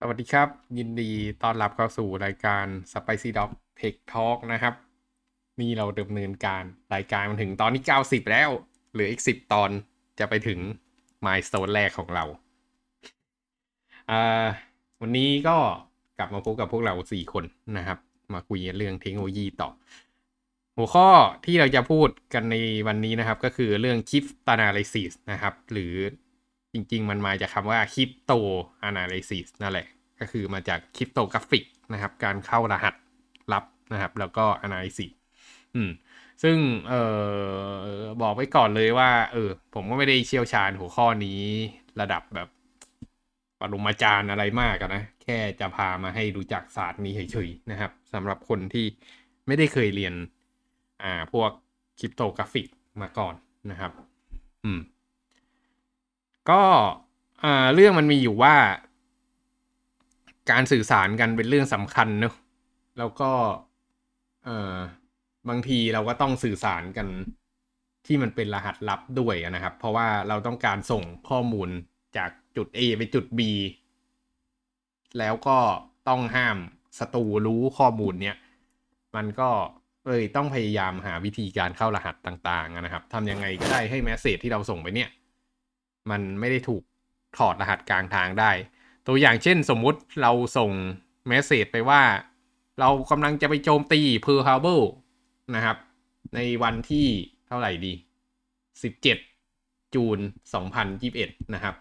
สวัสดีครับ ยินดีต้อนรับเข้าสู่รายการ Spicy Dog Tech Talk นะครับ นี่เราดำเนินการรายการมาถึงตอนที่90 แล้ว เหลืออีก 10 ตอนจะไปถึง milestone แรกของเรา วันนี้ก็กลับมาพบกับพวกเรา 4 คนนะครับ มาคุยเรื่องเทคโนโลยีต่อ หัวข้อที่เราจะพูดกันในวันนี้นะครับ ก็คือเรื่อง Crypto Analysis นะครับ หรือจริง ๆ มันมาจากคำว่า Crypto Analysis นั่นแหละ ก็คือมาจาก Cryptographic นะครับ การเข้ารหัสลับนะครับ แล้วก็ Analysis อืมซึ่งเออบอกไว้ก่อนเลยว่า เออ ผมก็ไม่ได้เชี่ยวชาญหัวข้อนี้ระดับแบบปรมาจารย์อะไรมากนะ แค่จะพามาให้รู้จักศาสตร์นี้เฉยๆนะครับสำหรับคนที่ไม่ได้เคยเรียน อ่า พวกคริปโตกราฟิกมาก่อนนะครับ อืม ก็อ่าเรื่องมันมีอยู่ว่า การสื่อสารกันเป็นเรื่องสำคัญเนอะแล้วก็เออบางทีเราก็ต้องสื่อสารกันที่มันเป็นรหัสลับด้วยนะครับ เพราะว่าเราต้องการส่งข้อมูลจากจุด A ไปจุด B แล้วก็ต้องห้ามศัตรูรู้ข้อมูลเนี้ยมันก็เลยต้องพยายามหาวิธีการเข้ารหัสต่างๆนะครับทำยังไงก็ได้ให้ message ที่เราส่งไปเนี่ย มันไม่ได้ถูกถอดรหัสกลางทางได้ ตัวอย่างเช่นสมมุติเราส่ง message ไปว่า เรากำลังจะไปโจมตี Pearl Harbor นะครับ ในวันที่เท่าไหร่ดี 17 June 2021 นะครับ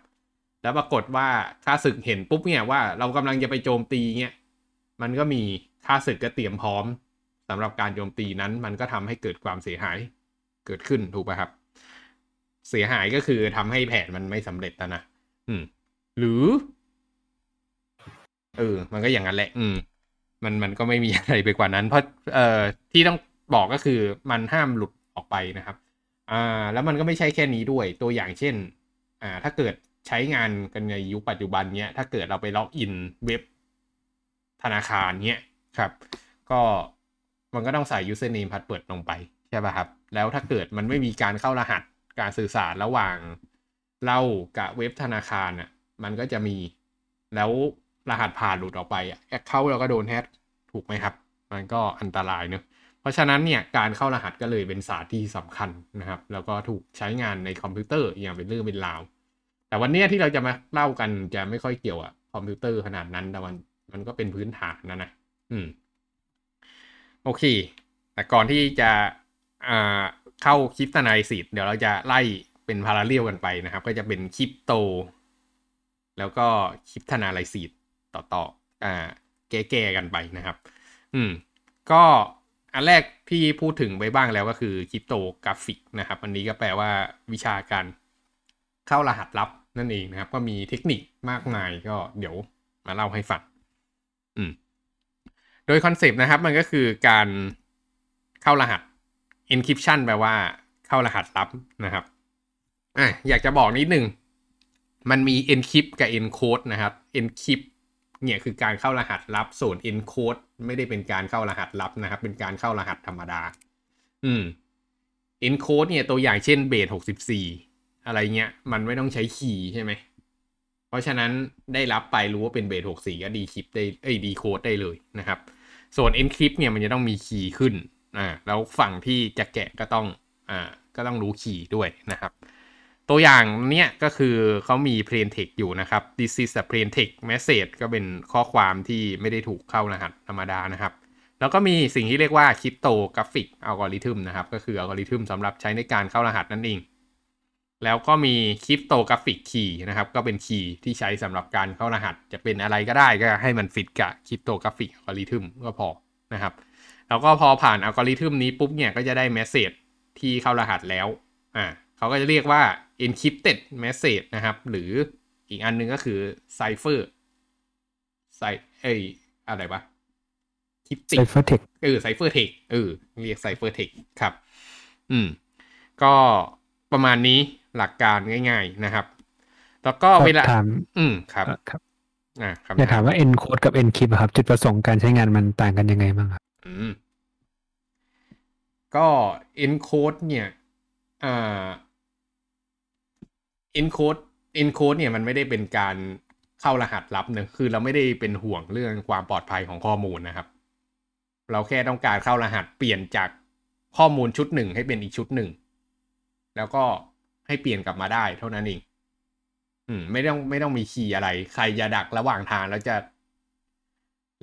แล้วปรากฏว่าข้าศึกเห็นปุ๊บเนี่ยว่าเรากำลังจะไปโจมตีเนี่ยมันก็มีค่าศึกก็เตรียมพร้อมสำหรับการโจมตีนั้น มันก็ทำให้เกิดความเสียหายเกิดขึ้นถูกป่ะครับ เสียหายก็คือทำให้แผนมันไม่สำเร็จนะนะอืมหรือ เออ มันก็อย่างนั้นแหละ อืม มันมันก็ไม่มีอะไรไปกว่านั้น เพราะเอ่อที่ต้องบอกก็คือมันห้ามหลุดออกไปนะครับ อ่า แล้วมันก็ไม่ใช่แค่นี้ด้วย ตัวอย่างเช่น อ่า ถ้าเกิดใช้งานกันในยุคปัจจุบันเนี้ย ถ้าเกิดเราไป login เว็บธนาคารเนี้ยครับ ก็มันก็ต้องใส่ username password ลงไป ใช่ป่ะครับ แล้วถ้าเกิดมันไม่มีการเข้ารหัสการสื่อสารระหว่างเรากับเว็บธนาคารอะ มันก็จะมี แล้ว รหัสผ่านหลุดออกไป account เราก็โดน hack ถูกไหมครับ มันก็อันตรายเนอะเพราะฉะนั้นเนี่ยการเข้ารหัสก็เลยเป็นศาสตร์ที่สำคัญนะครับ แล้วก็ถูกใช้งานในคอมพิวเตอร์อย่างเป็นเรื่องเป็นราว แต่วันนี้ที่เราจะมาเล่ากันจะไม่ค่อยเกี่ยวกับคอมพิวเตอร์ขนาดนั้นแต่มันมันก็เป็นพื้นฐานนะนะอืมโอเค แต่ก่อนที่จะอ่าเข้า cryptanalysis เดี๋ยวเราจะไล่เป็น parallel กันไปนะครับ ก็จะเป็นคริปโต แล้วก็ cryptanalysis ต่อต่ออ่าแก้ๆกันไปนะครับ อืม ก็อันแรกพี่พูดถึงไปบ้างแล้วก็คือคริปโตกราฟิกนะครับ อันนี้ก็แปลว่าวิชาการเข้ารหัสลับนั่นเองนะครับ ก็มีเทคนิคมากมายก็เดี๋ยวมาเล่าให้ฟังอืม โดยคอนเซปต์นะครับมันก็คือการเข้ารหัส encryption แปลว่าเข้ารหัสลับนะครับอะอยากจะบอกนิดนึง มันมี encrypt กับ encode นะครับ encrypt เนี่ยคือการเข้ารหัสลับส่วน encode ไม่ได้เป็นการเข้ารหัสลับนะครับ เป็นการเข้ารหัสธรรมดา อืม encode เนี่ยตัวอย่างเช่นเบส64อะไรเงี้ย มันไม่ต้องใช้คีย์ใช่ไหม เพราะฉะนั้นได้รับไปรู้ว่าเป็นเบส64ก็ดีคริปได้เอ้ยดีโคดได้เลยนะครับ ส่วน encrypt เนี่ยมันจะต้องมีคีย์ขึ้นอ่าแล้วฝั่งที่จะแกะก็ต้องอ่าก็ต้องรู้คีย์ด้วยนะครับ ตัวอย่างเนี้ยก็คือเขามี plain text อยู่นะครับ this is a plain text message ก็เป็นข้อความที่ไม่ได้ถูกเข้ารหัสธรรมดานะครับ แล้วก็มีสิ่งที่เรียกว่า cryptographic algorithm นะครับ ก็คืออัลกอริทึมสำหรับใช้ในการเข้ารหัสนั่นเอง แล้วก็มี cryptographic key นะครับ ก็เป็นคีย์ที่ใช้สำหรับการเข้ารหัส จะเป็นอะไรก็ได้ก็ให้มันฟิตกับ cryptographic algorithm ก็พอนะครับ แล้วก็พอผ่านอัลกอริทึมนี้ปุ๊บเนี่ยก็จะได้ message ที่เข้ารหัสแล้ว อ่า เขาก็จะเรียกว่า encrypted message นะครับ หรืออีกอันนึงก็คือ cipher ไซเอ้ยอะไรวะ cryptic ไซเฟอร์เทคเออ cipher text เออเรียก cipher text ครับ อืม ก็ประมาณนี้หลักการง่าย ๆนะครับ แล้วก็เวลาถามอืมครับเอ่อครับอ่าครับอยากถามว่า encode กับ encrypt อะครับ จุดประสงค์การใช้งานมันต่างกันยังไงบ้างครับอืมก็ encode เนี่ยอ่า encode encode เนี่ยมันไม่ได้เป็นการเข้ารหัสลับเนะคือเราไม่ได้เป็นห่วงเรื่องความปลอดภัยของข้อมูลนะครับ เราแค่ต้องการเข้ารหัสเปลี่ยนจากข้อมูลชุดหนึ่งให้เป็นอีกชุดหนึ่ง แล้วก็ให้เปลี่ยนกลับมาได้เท่านั้นเองอืมไม่ต้องไม่ต้องมีคีย์อะไร ใครจะดักระหว่างทางแล้วจะ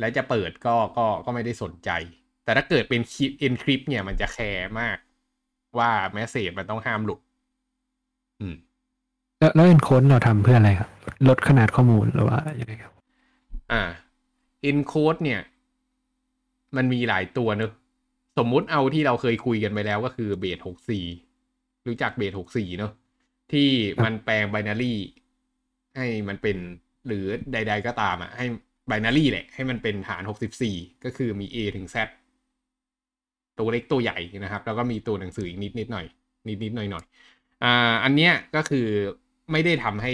แล้วจะเปิดก็ก็ก็ไม่ได้สนใจ แต่ถ้าเกิดเป็น key encrypt เนี่ยมันจะแคร์มาก ว่า message มันต้องห้ามหลุด แล้วแล้ว encode เราทำเพื่ออะไรครับ ลดขนาดข้อมูลหรือว่ายังไงครับ อ่า encode เนี่ย มันมีหลายตัวเนอะสมมุติเอาที่เราเคยคุยกันไปแล้วก็คือ base หกสี่รู้จัก base หกสี่เนอะที่มันแปลง binary ให้มันเป็นหรือใด ๆ ก็ตามอะให้ binary แหละ ให้มันเป็นฐานหกสิบสี่ก็คือมี a ถึง z ตัวเล็กตัวใหญ่นะครับ แล้วก็มีตัวหนังสืออีกนิดนิดหน่อย นิดนิดหน่อยหน่อยอ่าอันเนี้ยก็คือ ไม่ได้ทำให้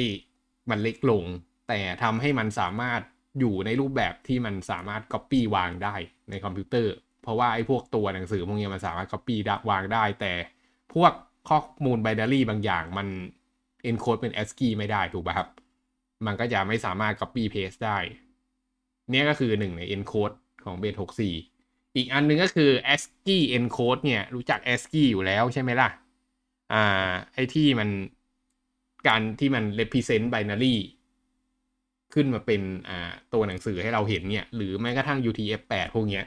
มันเล็กลง แต่ทำให้มันสามารถอยู่ในรูปแบบที่มันสามารถ Copy วางได้ในคอมพิวเตอร์ เพราะว่าไอ้พวกตัวหนังสือพวกนี้มันสามารถ Copy วางได้ แต่พวกข้อมูล binary บางอย่างมัน encode เป็น ASCII ไม่ได้ถูกป่ะครับ มันก็จะไม่สามารถ copy paste ได้ เนี่ยก็คือหนึ่งใน encode ของ base 64 อีกอันหนึงก็คือ ASCII encode เนี่ยรู้จัก ASCII อยู่แล้วใช่ไหมล่ะ อ่า ไอที่มัน การที่มัน represent binary ขึ้นมาเป็นอ่าตัวหนังสือให้เราเห็นเนี่ย หรือแม้กระทั่ง UTF-8 พวกเนี้ย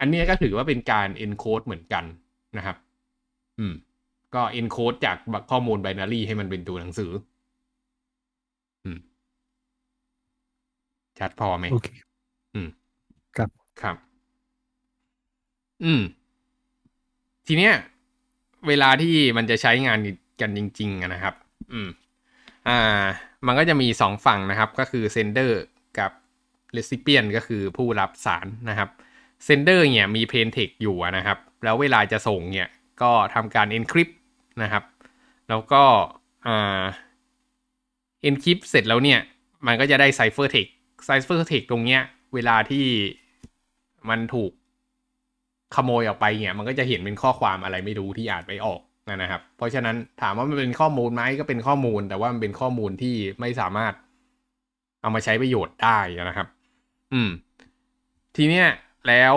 อันเนี้ยก็ถือว่าเป็นการ encode เหมือนกันนะครับ อืม ก็ encode จากข้อมูล binary ให้มันเป็นตัวหนังสือ อืม ชัดพอไหมโอเคอืม ครับครับ อืม ทีเนี้ย เวลาที่มันจะใช้งานกันจริงๆอะนะครับ อืมอ่า มันก็จะมีสองฝั่งนะครับ ก็คือ sender กับ recipient ก็คือผู้รับสารนะครับ sender เนี่ยมี plain text อยู่นะครับ แล้วเวลาจะส่งเนี่ย ก็ทำการ encrypt นะครับ แล้วก็อ่า encrypt เสร็จแล้วเนี่ย มันก็จะได้ cipher text cipher text ตรงเนี้ย เวลาที่มันถูกขโมยออกไปเนี่ย มันก็จะเห็นเป็นข้อความอะไรไม่รู้ที่อ่านไม่ออก นะครับ เพราะฉะนั้นถามว่ามันเป็นข้อมูลไหมก็เป็นข้อมูล แต่ว่ามันเป็นข้อมูลที่ไม่สามารถเอามาใช้ประโยชน์ได้นะครับ อืม ทีเนี้ยแล้ว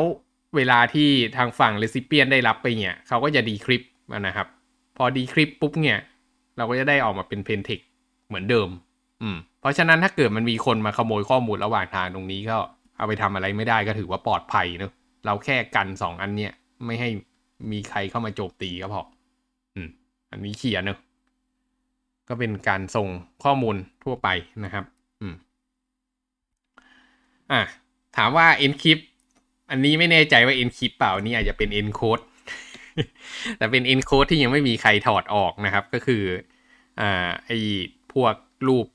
เวลาที่ทางฝั่ง recipient ได้รับไปเนี่ยเขาก็จะดีคริปนะครับ พอดีคริปปุ๊บเนี่ย เราก็จะได้ออกมาเป็น plain text เหมือนเดิม อืม เพราะฉะนั้นถ้าเกิดมันมีคนมาขโมยข้อมูลระหว่างทางตรงนี้ก็เอาไปทำอะไรไม่ได้ก็ถือว่าปลอดภัยเนอะเราแค่กันสองอันเนี่ยไม่ให้มีใครเข้ามาโจมตีก็พอ อันนี้เขียนเนอะก็เป็นการส่งข้อมูลทั่วไปนะครับ อืม อะ ถามว่า encrypt อันนี้ไม่แน่ใจว่า encrypt เปล่านี่อาจจะเป็น encode แต่เป็น encode ที่ยังไม่มีใครถอดออกนะครับ ก็คือ อ่า ไอพวกรูป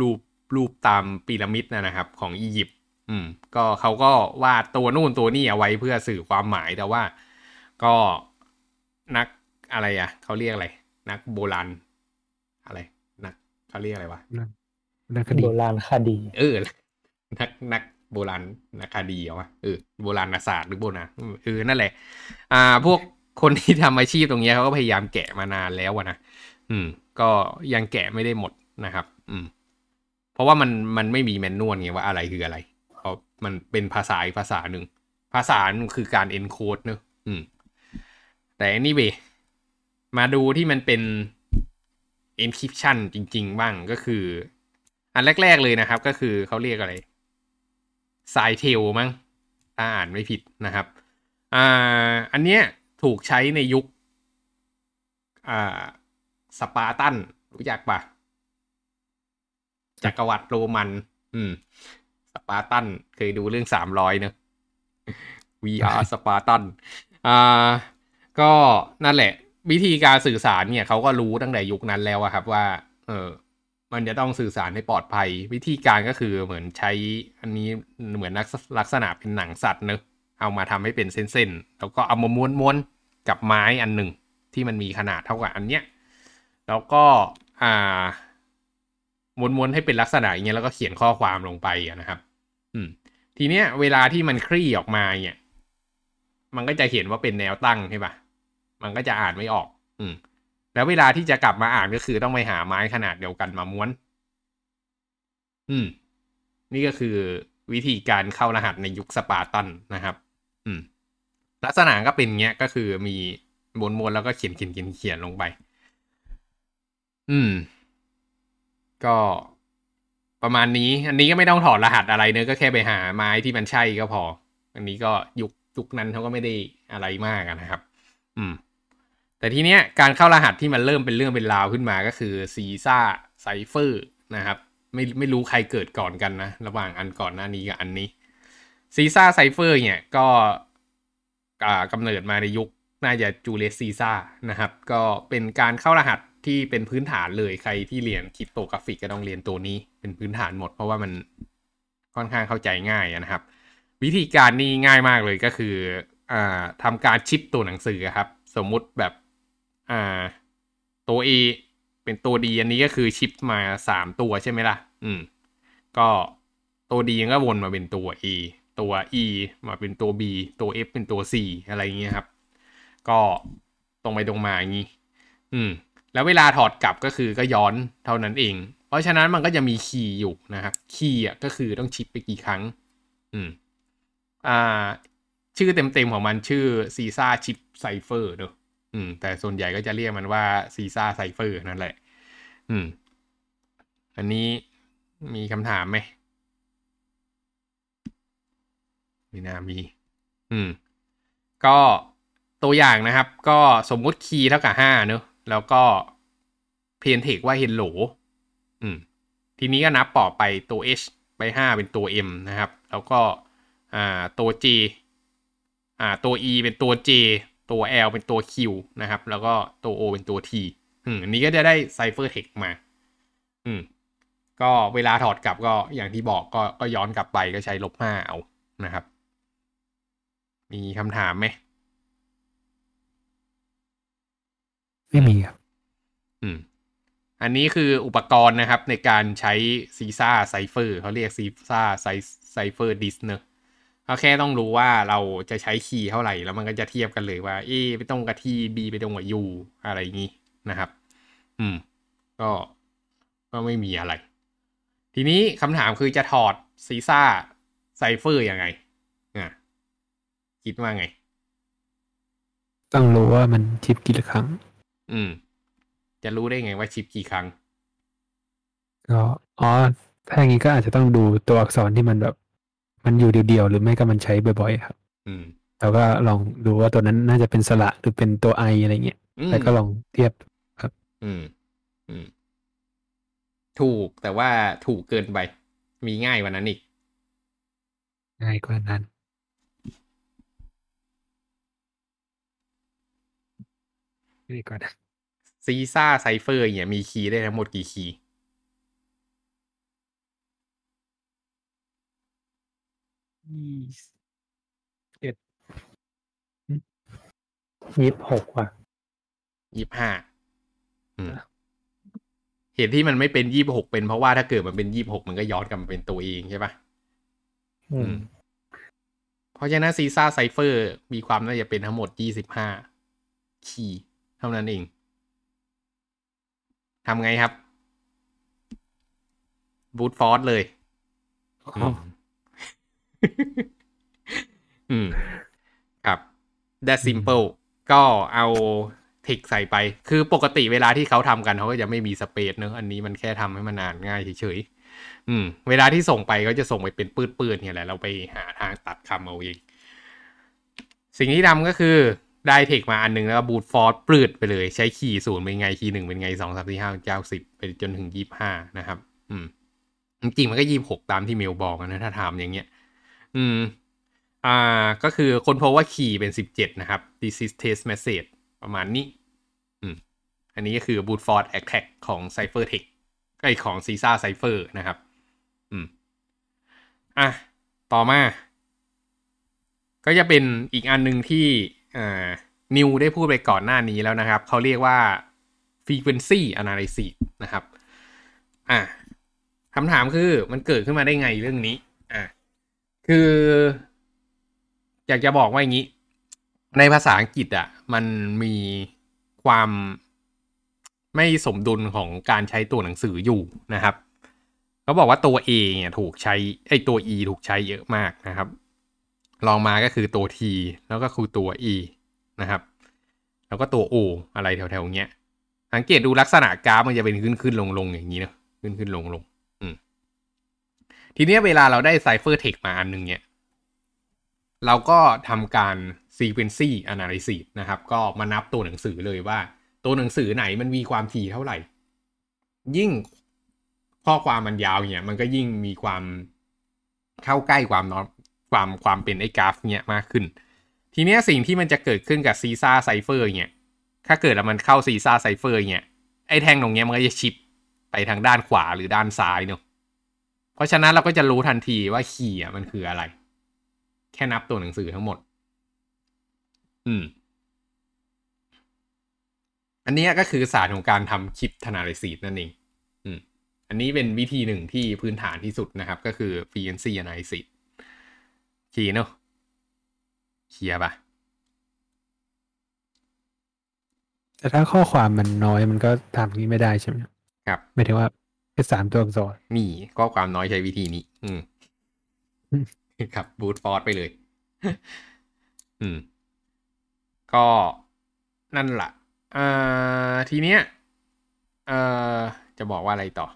รูปรูปตามพีระมิดนะครับ ของอียิปต์ อืม ก็เขาก็วาดตัวนู่นตัวนี่เอาไว้เพื่อสื่อความหมายแต่ว่า ก็นัก อะไรอะเขาเรียกอะไร นักโบราณอะไร นักเขาเรียกอะไรวะนักคดีโบราณคดี เออ นักนักโบราณนักคดีเหรอวะเออโบราณศาสตร์หรือโบราณเออนั่นแหละ อ่า พวกคนที่ทำอาชีพตรงเนี้ยเขาก็พยายามแกะมานานแล้วอะนะอืม ก็ยังแกะไม่ได้หมดนะครับ อืม เพราะว่ามันมันไม่มีแมนนวลไงว่าอะไรคืออะไรเพราะมันเป็นภาษาอีกภาษาหนึ่งภาษาหนึ่งคือการ encode เนอะอืมแต่ anyway มาดูที่มันเป็น encryption จริง ๆ บ้างก็คือ อันแรก ๆ เลยนะครับ ก็คือเขาเรียกอะไร s i t a i l มั้งถ้าอ่านไม่ผิดนะครับ อ่า อันเนี้ยถูกใช้ในยุค อ่า สปาร์ตัน รู้จักปะจักรวรรดิโรมัน อืม สปาร์ตัน เคยดูเรื่องสามร้อยเนอะ We are Spartan อ่า ก็นั่นแหละ วิธีการสื่อสารเนี่ยเขาก็รู้ตั้งแต่ยุคนั้นแล้วอะครับว่า เออมันจะต้องสื่อสารให้ปลอดภัย วิธีการก็คือเหมือนใช้อันนี้เหมือนลักษณะเป็นหนังสัตว์เนอะเอามาทำให้เป็นเส้นๆแล้วก็เอามาม้วนๆกับไม้อันหนึ่งที่มันมีขนาดเท่ากับอันเนี้ยแล้วก็อ่าม้วนๆให้เป็นลักษณะอย่างเงี้ยแล้วก็เขียนข้อความลงไปนะครับ อืม ทีเนี้ย เวลาที่มันคลี่ออกมาเนี่ย มันก็จะเห็นว่าเป็นแนวตั้งใช่ปะ มันก็จะอ่านไม่ออก อืม แล้วเวลาที่จะกลับมาอ่านก็คือต้องไปหาไม้ขนาดเดียวกันมาม้วน อืม นี่ก็คือวิธีการเข้ารหัสในยุคสปาร์ตันนะครับ อืม ลักษณะก็เป็นเงี้ยก็คือมีมวนแล้วก็เขียนเขียนเขียนเขียนลงไป อืม ก็ประมาณนี้ อันนี้ก็ไม่ต้องถอดรหัสอะไรเนอะก็แค่ไปหาไม้ที่มันใช่ก็พอ อันนี้ก็ยุคยุคนั้นเขาก็ไม่ได้อะไรมากนะครับ อืม แต่ทีเนี้ยการเข้ารหัสที่มันเริ่มเป็นเรื่องเป็นราวขึ้นมาก็คือซีซ่าไซเฟอร์นะครับ ไม่ไม่รู้ใครเกิดก่อนกันนะ ระหว่างอันก่อนหน้านี้กับอันนี้Caesar cipher เนี่ยก็กำเนิดมาในยุคน่าจะจูเลียสซีซาร์นะครับ ก็เป็นการเข้ารหัสที่เป็นพื้นฐานเลยใครที่เรียน cryptography ก็ต้องเรียนตัวนี้เป็นพื้นฐานหมด เพราะว่ามันค่อนข้างเข้าใจง่ายนะครับ วิธีการนี้ง่ายมากเลยก็คืออ่าทำการ shift ตัวหนังสือครับ สมมุติแบบ อ่า ตัว A เป็นตัว D อันนี้ก็คือ shift มาสามตัวใช่ไหมล่ะ อืม ก็ตัวดีก็วนมาเป็นตัว A ตัว E มาเป็นตัว B ตัว F เป็นตัว C อะไรอย่างเงี้ยครับ ก็ตรงไปตรงมาอย่างนี้ อืม แล้วเวลาถอดกลับก็คือก็ย้อนเท่านั้นเอง เพราะฉะนั้นมันก็จะมีคีย์อยู่นะครับ คีย์อะก็คือต้องชิปไปกี่ครั้ง อืม อ่า ชื่อเต็มๆของมันชื่อซีซ่าชิปไซเฟอร์เนอะ อืม แต่ส่วนใหญ่ก็จะเรียกมันว่าซีซ่าไซเฟอร์นั่นแหละ อืม อันนี้มีคำถามไหมไม่น่ามี อืม ก็ตัวอย่างนะครับ ก็สมมุติคีย์เท่ากับห้าเนอะแล้วก็เพนเทคว่า hello อืม ทีนี้ก็นับต่อไปตัว h ไปห้าเป็นตัว m นะครับ แล้วก็อ่าตัว j อ่าตัว e เป็นตัว j ตัว L เป็นตัว q นะครับ แล้วก็ตัว O เป็นตัว t อืมอันนี้ก็จะได้ ciphertext มา อืม ก็เวลาถอดกลับก็อย่างที่บอกก็ก็ย้อนกลับไปก็ใช้ลบห้าเอานะครับ มีคำถามไหม ไม่มีครับ อืม อันนี้คืออุปกรณ์นะครับในการใช้ Caesar cipher เขาเรียกซีซ่าไซcipher disc เนอะ ก็แค่ต้องรู้ว่าเราจะใช้คีย์เท่าไหร่ แล้วมันก็จะเทียบกันเลยว่า A ไปตรงกับ T B ไปตรงกับ U อะไรอย่างนี้นะครับ อืม ก็ก็ไม่มีอะไร ทีนี้คำถามคือจะถอด Caesar cipher ยังไงอะคิดว่าไง ต้องรู้ว่ามัน shift กี่ครั้ง อืม จะรู้ได้ไงว่า shift กี่ครั้งก็อ๋อถ้าอย่างนี้ก็อาจจะต้องดูตัวอักษรที่มันแบบ มันอยู่เดียวๆหรือไม่ก็มันใช้บ่อยๆครับ อืมแล้วก็ลองดูว่าตัวนั้นน่าจะเป็นสระหรือเป็นตัวไออะไรเงี้ยอืมแล้วก็ลองเทียบอืม อืม ถูกแต่ว่าถูกเกินไป มีง่ายกว่านั้นอีก ง่ายกว่านั้น ง่ายกว่านั้นซีซ่าไซเฟอร์เนี่ยมีคีย์ได้ทั้งหมดกี่คีย์ ยี่สิบเอ็ดยี่สิบหกว่ะยี่ห้าเหตุที่มันไม่เป็นยี่หกเป็นเพราะว่าถ้าเกิดมันเป็นยี่หกมันก็ย้อนกลับมาเป็นตัวเองใช่ปะอืมเพราะฉะนั้น Caesar cipher มีความน่าจะเป็นทั้งหมดยี่สิบห้าคีย์เท่านั้นเองทำไงครับ brute force เลย อ๋ออืม ครับ that simple ก็เอาเทคใส่ไป คือปกติเวลาที่เขาทำกันเขาก็จะไม่มี space เนอะอันนี้มันแค่ทำให้มันอ่านง่ายเฉยๆ อืม เวลาที่ส่งไปก็จะส่งไปเป็นปื้ดๆเนี่ยแหละ เราไปหาทางตัดคำเอาเอง สิ่งที่ทำก็คือได้เทคมาอันหนึงแล้วก็บูตฟอร์สปลืดไปเลย ใช้คีย์ศูนย์เป็นไงคีย์หนึ่งเป็นไงสองสามสี่ห้าเก้าสิบไปจนถึงยี่ห้านะครับ อืม จริงๆมันก็ยี่หกตามที่เมลบอกนะถ้าถามอย่างเงี้ย อืม อ่า ก็คือคนพบว่าคีย์เป็นสิบเจ็ดนะครับ this is test message ประมาณนี้ อืม อันนี้ก็คือ brute force attack ของ ciphertext ไอของ CISA cipher นะครับ อืม อะ ต่อมา ก็จะเป็นอีกอันหนึ่งที่อ่านิวได้พูดไปก่อนหน้านี้แล้วนะครับ เขาเรียกว่า frequency analysis นะครับ อะคำถามคือมันเกิดขึ้นมาได้ไงเรื่องนี้ คือ อยากจะบอกว่าอย่างนี้ ในภาษาอังกฤษอะ มันมีความไม่สมดุลของการใช้ตัวหนังสืออยู่นะครับเขาบอกว่าตัว A เนี่ยถูกใช้ไอตัว E ถูกใช้เยอะมากนะครับลองมาก็คือตัว T แล้วก็คือตัว E นะครับ แล้วก็ตัว O อะไรแถวๆเนี้ยสังเกตดูลักษณะกราฟมันจะเป็นขึ้นขึ้นลงลงอย่างนี้เนาะขึ้นขึ้นลงลง ทีเนี้ยเวลาเราได้ไซเฟอร์เทคมาอันหนึ่งเนี่ย เราก็ทำการ sequency analysis นะครับ ก็มานับตัวหนังสือเลยว่า ตัวหนังสือไหนมันมีความถี่เท่าไหร่ ยิ่งข้อความมันยาวเนี่ย มันก็ยิ่งมีความเข้าใกล้ความนอความความเป็นไอ้กราฟเนี่ยมากขึ้น ทีเนี้ยสิ่งที่มันจะเกิดขึ้นกับซีซ่าไซเฟอร์เนี่ย ถ้าเกิดมันเข้าซีซ่าไซเฟอร์เนี่ย ไอ้แท่งตรงเนี้ยมันก็จะชิปไปทางด้านขวาหรือด้านซ้ายเนาะ ราะฉะนั้นเราก็จะรู้ทันทีว่าคีย์อะมันคืออะไร แค่นับตัวหนังสือทั้งหมด อืม อันนี้ก็คือศาสตร์ของการทำคลิปทนาลิซีนั่นเอง อืม อันนี้เป็นวิธีหนึ่งที่พื้นฐานที่สุดนะครับ ก็คือ frequency analysis คีย์เนาะเคลียร์ปะแต่ถ้าข้อความมันน้อยมันก็ทำนี้ไม่ได้ใช่ไหมครับหมายถึงว่าแค่สามตัวอักษรนี่ข้อความน้อยใช้วิธีนี้ อืมครับ brute force ไปเลย อืม ก็นั่นแหละเอ่อทีเนี้ยเอ่อจะบอกว่าอะไรต่อ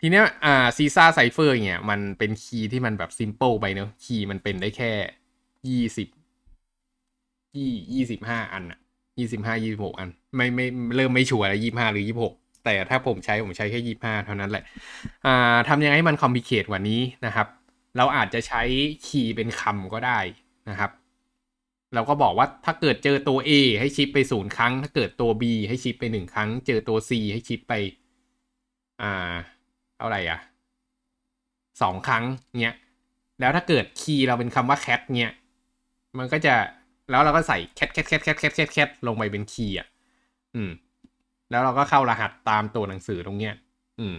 ทีเนี้ยอ่า Caesar cipher เนี่ย มันเป็นคีย์ที่มันแบบซิมเ l ิลไปเนอะคีย์มันเป็นได้แค่ยี่สิบยี่ยี่สิบห้าอันอะยี่สิบห้ายี่สิบหกอัน ไม่ไม่เริ่มไม่ชัวร์แล้วยี่ห้าหรือยี่หก แต่ถ้าผมใช้ผมใช้แค่ยี่ห้าเท่านั้นแหละอ่าทำยังไงให้มันคอมพิเคทกว่านี้นะครับ เราอาจจะใช้คีย์เป็นคำก็ได้นะครับ เราก็บอกว่าถ้าเกิดเจอตัว A ให้ชิปไปศูนย์ครั้ง ถ้าเกิดตัว B ให้ชิปไปหนึ่งครั้ง เจอตัว C ให้ชิปไป อ่าเท่าไหร่อะสองครั้งเนี้ยแล้วถ้าเกิดคีย์เราเป็นคำว่า cat เนี้ยมันก็จะ แล้วเราก็ใส่ cat cat cat cat cat cat cat ลงไปเป็นคีย์อะ อืม แล้วเราก็เข้ารหัสตามตัวหนังสือตรงเนี้ย อืม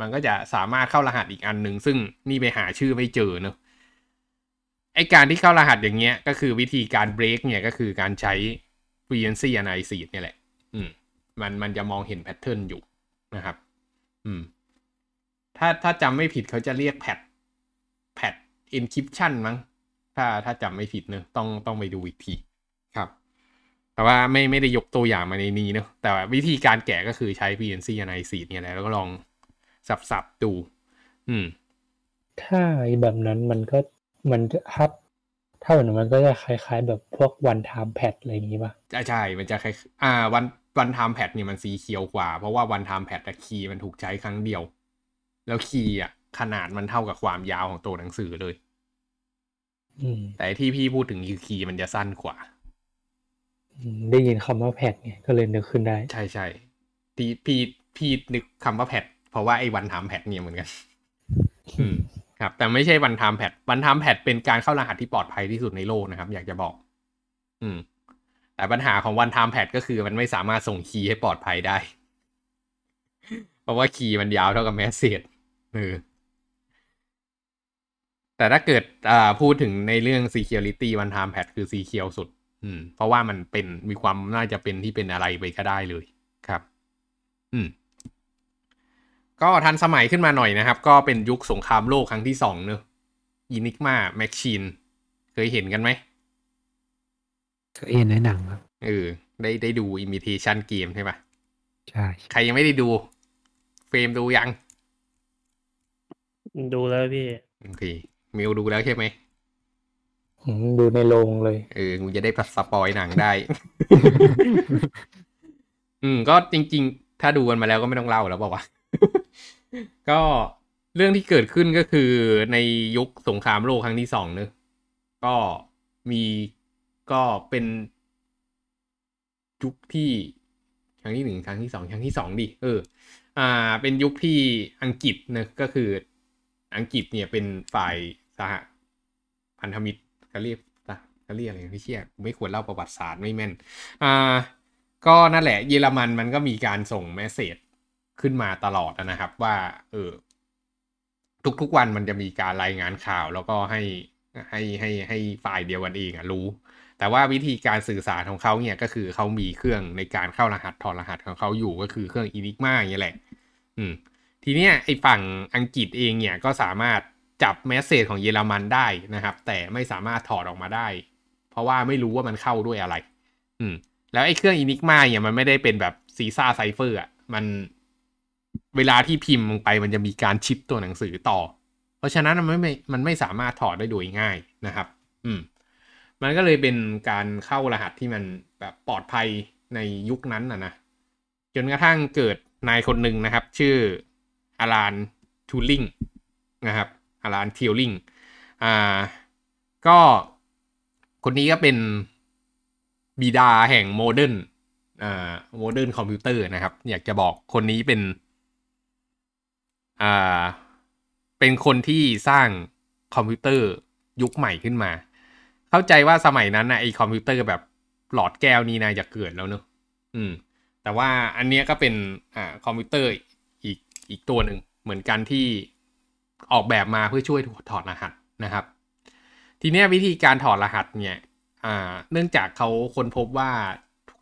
มันก็จะสามารถเข้ารหัสอีกอันหนึ่งซึ่งนี่ไปหาชื่อไม่เจอเนอะไอการที่เข้ารหัสอย่างเงี้ย ก็คือวิธีการ break เนี่ยก็คือการใช้ frequency analysis เนี่ยแหละ อืม มันมันจะมองเห็น pattern อยู่นะครับ อืม ถ้าถ้าจำไม่ผิดเขาจะเรียกแพทแพท encryption มั้ง ถ้าถ้าจำไม่ผิดเนอะต้องต้องไปดูอีกที แต่ว่าไม่ไม่ได้ยกตัวอย่างมาในนี้เนอะแต่ว่าวิธีการแกะก็คือใช้ frequency analysis เนี่ยแหละแล้วก็ลองสับสับดู อืม ถ้าไอ้แบบนั้นมันก็มันจะฮับถ้าแบบนั้นมันก็จะคล้าย ๆ แบบพวกวันไทม์แพดอะไรอย่างงี้ป่ะใช่ใช่ มันจะคล้ายอ่า วัน one-time pad เนี่ยมัน secure กว่า เพราะว่า one-time pad อะคีย์มันถูกใช้ครั้งเดียว แล้วคีย์อะ ขนาดมันเท่ากับความยาวของตัวหนังสือเลยอืมแต่ที่พี่พูดถึงคือคีย์มันจะสั้นกว่าอืม ได้ยินคำว่า pad ไงก็เลยนึกขึ้นได้ ใช่ใช่พี่พี่พี่นึกคำว่า pad เพราะว่าไอ้ one-time pad เนี่ยเหมือนกัน อืมครับ แต่ไม่ใช่ one-time pad one-time pad เป็นการเข้ารหัสที่ปลอดภัยที่สุดในโลกนะครับ อยากจะบอก อืม แต่ปัญหาของวันไทม์แพดก็คือมันไม่สามารถส่งคีย์ให้ปลอดภัยได้ เพราะว่าคีย์มันยาวเท่ากับแมสเซจเออแต่ถ้าเกิดอ่าพูดถึงในเรื่อง security one time pad คือ secure สุด อืม เพราะว่ามันเป็นมีความน่าจะเป็นที่เป็นอะไรไปก็ได้เลยครับ อืม ก็ทันสมัยขึ้นมาหน่อยนะครับ ก็เป็นยุคสงครามโลกครั้งที่สองเนอะEnigma machine เคยเห็นกันไหมเคยเห็นในหนังครับเออได้ได้ดู Imitation Game ใช่ปะใช่ ใครยังไม่ได้ดู เฟรมดูยัง ดูแล้วพี่ โอเคมิวดูแล้วใช่ไหมอืม ดูในโรงเลย เออกูจะได้ spoil หนังได้ อืม ก็จริง ๆ ถ้าดูกันมาแล้วก็ไม่ต้องเล่าแล้วบอกว่า ก็เรื่องที่เกิดขึ้นก็คือในยุคสงครามโลกครั้งที่สองเนอะก็มีก็เป็นยุคที่ครั้งที่หนึ่งครั้งที่สองครั้งที่สองดิเออ อ่า เป็นยุคที่อังกฤษเนอะก็คืออังกฤษเนี่ยเป็นฝ่ายสหพันธมิตร เขาเรียกเขาเรียกอะไรไม่เชี่ยไม่ควรเล่าประวัติศาสตร์ไม่แม่นอ่าก็นั่นแหละเยอรมันมันก็มีการส่งเมสเซจขึ้นมาตลอดนะครับ ว่าเออทุกๆวันมันจะมีการรายงานข่าวแล้วก็ให้ให้ให้ให้ฝ่ายเดียวกันเองอะรู้ แต่ว่าวิธีการสื่อสารของเขาเนี่ยก็คือเขามีเครื่องในการเข้ารหัสถอดรหัสของเขาอยู่ก็คือเครื่องอินิกมาอย่างเงี้ยแหละ อืม ทีเนี้ยไอ้ฝั่งอังกฤษเองเนี่ยก็สามารถ จับแมสเซจของเยอรมันได้นะครับ แต่ไม่สามารถถอดออกมาได้ เพราะว่าไม่รู้ว่ามันเข้าด้วยอะไร อืม แล้วไอ้เครื่องอินิกมาเนี่ยมันไม่ได้เป็นแบบซีซ่าไซเฟอร์อะมันเวลาที่พิมพ์ลงไปมันจะมีการชิปตัวหนังสือต่อ เพราะฉะนั้นมันไม่มันไม่สามารถถอดได้โดยง่ายนะครับ อืม มันก็เลยเป็นการเข้ารหัสที่มันแบบปลอดภัยในยุคนั้นนะนะจนกระทั่งเกิดนายคนหนึ่งนะครับ ชื่ออารานทูลิงนะครับ รานทิลลิงอ่าก็คนนี้ก็เป็นบิดาแห่ง modern อ่า modern computer นะครับ อยากจะบอกคนนี้เป็นอ่าเป็นคนที่สร้างคอมพิวเตอร์ยุคใหม่ขึ้นมา เข้าใจว่าสมัยนั้นนะไอคอมพิวเตอร์แบบหลอดแก้วนี่น่าจะเกิดแล้วเนอะอืม แต่ว่าอันเนี้ยก็เป็นอ่าคอมพิวเตอร์อีกอีกตัวหนึ่งเหมือนกันที่ ออกแบบมาเพื่อช่วยถอดรหัสนะครับ ทีนี้วิธีการถอดรหัสเนี่ยเนื่องจากเขาค้นพบว่า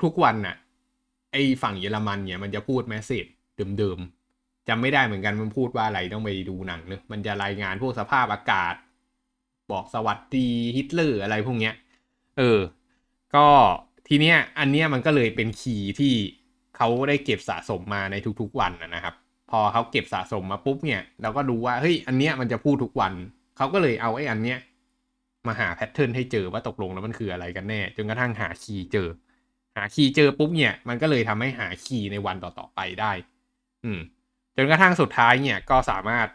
ทุกๆวันน่ะไอฝั่งเยอรมันเนี่ยมันจะพูด message เดิมๆจำไม่ได้เหมือนกันมันพูดว่าอะไรต้องไปดูหนังเนอะมันจะรายงานพวกสภาพอากาศ บอกสวัสดีฮิตเลอร์อะไรพวกเนี้ย เออ ก็ทีเนี้ยอันเนี้ยมันก็เลยเป็นคีย์ที่เขาได้เก็บสะสมมาในทุกๆวันนะครับ พอเขาเก็บสะสมมาปุ๊บเนี่ยเราก็ดูว่าเฮ้ยอันเนี้ยมันจะพูดทุกวันเขาก็เลยเอาไอ้อันเนี้ยมาหาแพทเทิร์นให้เจอว่าตกลงแล้วมันคืออะไรกันแน่ จนกระทั่งหาคีย์เจอ หาคีย์เจอปุ๊บเนี่ย มันก็เลยทำให้หาคีย์ในวันต่อๆไปได้ อืม จนกระทั่งสุดท้ายเนี่ยก็สามารถ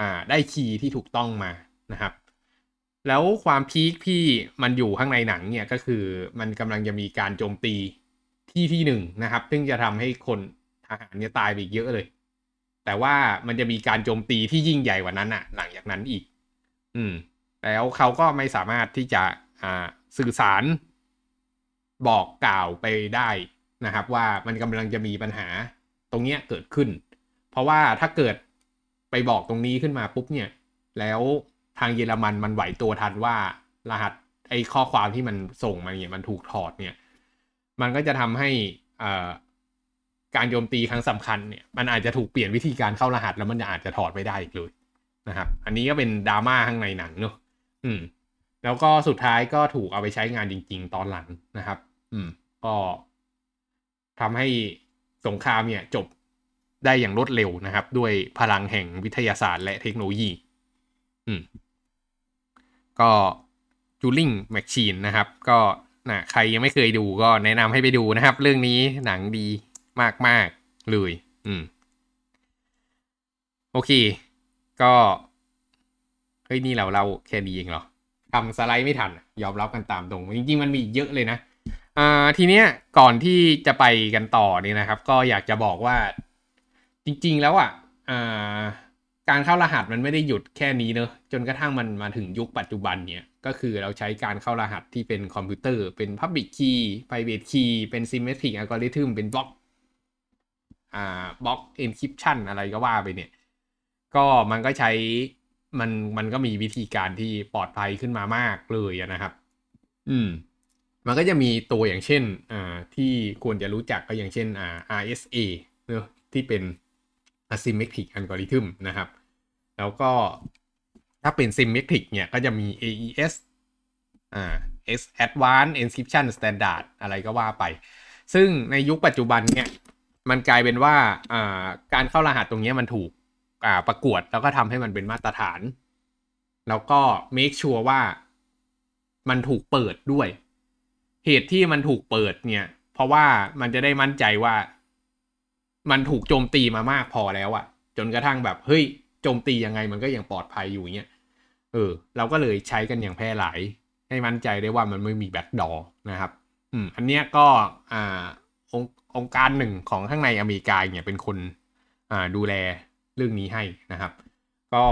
อ่าได้คีย์ที่ถูกต้องมานะครับ แล้วความพีคที่มันอยู่ข้างในหนังเนี่ยก็คือมันกำลังจะมีการโจมตีที่ที่หนึ่งนะครับ ซึ่งจะทำให้คนทหารเนี่ยตายไปอีกเยอะเลย แต่ว่ามันจะมีการโจมตีที่ยิ่งใหญ่กว่านั้นอะหลังจากนั้นอีก อืม แล้วเขาก็ไม่สามารถที่จะอ่าสื่อสารบอกกล่าวไปได้นะครับ ว่ามันกำลังจะมีปัญหาตรงเนี้ยเกิดขึ้น เพราะว่าถ้าเกิดไปบอกตรงนี้ขึ้นมาปุ๊บเนี่ย แล้วทางเยอรมันมันไหวตัวทันว่ารหัสไอ้ข้อความที่มันส่งมาเนี่ยมันถูกถอดเนี่ย มันก็จะทำให้อ่า การโจมตีครั้งสำคัญเนี่ยมันอาจจะถูกเปลี่ยนวิธีการเข้ารหัส แล้วมันอาจจะถอดไม่ได้อีกเลยนะครับ อันนี้ก็เป็นดราม่าข้างในหนังเนอะอืม แล้วก็สุดท้ายก็ถูกเอาไปใช้งานจริง ๆ ตอนหลังนะครับ อืม ก็ทำให้สงครามเนี่ยจบได้อย่างรวดเร็วนะครับ ด้วยพลังแห่งวิทยาศาสตร์และเทคโนโลยี อืม ก็จูลิงแมชชีนนะครับ ก็นะใครยังไม่เคยดูก็แนะนำให้ไปดูนะครับ เรื่องนี้หนังดี มากๆเลย อืม โอเค ก็ เฮ้ย นี่เราเราแค่นี้เองเหรอทำสไลด์ไม่ทัน ยอมรับกันตามตรง จริง ๆ มันมีเยอะเลยนะ อ่า ทีเนี้ย ก่อนที่จะไปกันต่อเนี่ยนะครับ ก็อยากจะบอกว่า จริง ๆ แล้วอะ อ่า การเข้ารหัสมันไม่ได้หยุดแค่นี้เนอะจนกระทั่งมันมาถึงยุคปัจจุบันเนี่ยก็คือเราใช้การเข้ารหัสที่เป็นคอมพิวเตอร์ เป็น Public Key Private Key เป็น Symmetric Algorithm เป็น บล็อกอ่าบล็อก Encryption อะไรก็ว่าไปเนี่ย ก็มันก็ใช้มันมันก็มีวิธีการที่ปลอดภัยขึ้นมามากเลยนะครับ อืม มันก็จะมีตัวอย่างเช่นอ่าที่ควรจะรู้จักก็อย่างเช่นอ่า RSA เนอะที่เป็น asymmetric algorithm นะครับ แล้วก็ถ้าเป็น symmetric เนี่ยก็จะมี AES อ่า S Advanced Encryption Standard อะไรก็ว่าไป ซึ่งในยุคปัจจุบันเนี่ย มันกลายเป็นว่าอ่าการเข้ารหัสตรงนี้มันถูกอ่าประกวดแล้วก็ทำให้มันเป็นมาตรฐาน แล้วก็ make sure ว่ามันถูกเปิดด้วย เหตุที่มันถูกเปิดเนี่ย เพราะว่ามันจะได้มั่นใจว่า มันถูกโจมตีมามากพอแล้วอะจนกระทั่งแบบเฮ้ยโจมตียังไงมันก็ยังปลอดภัยอยู่เงี้ยเออ เราก็เลยใช้กันอย่างแพร่หลาย ให้มั่นใจได้ว่ามันไม่มี backdoor นะครับ อืม อันเนี้ยก็อ่าองค์ องค์การหนึ่งของข้างในอเมริกาเนี่ยเป็นคนอ่าดูแลเรื่องนี้ให้นะครับ ก็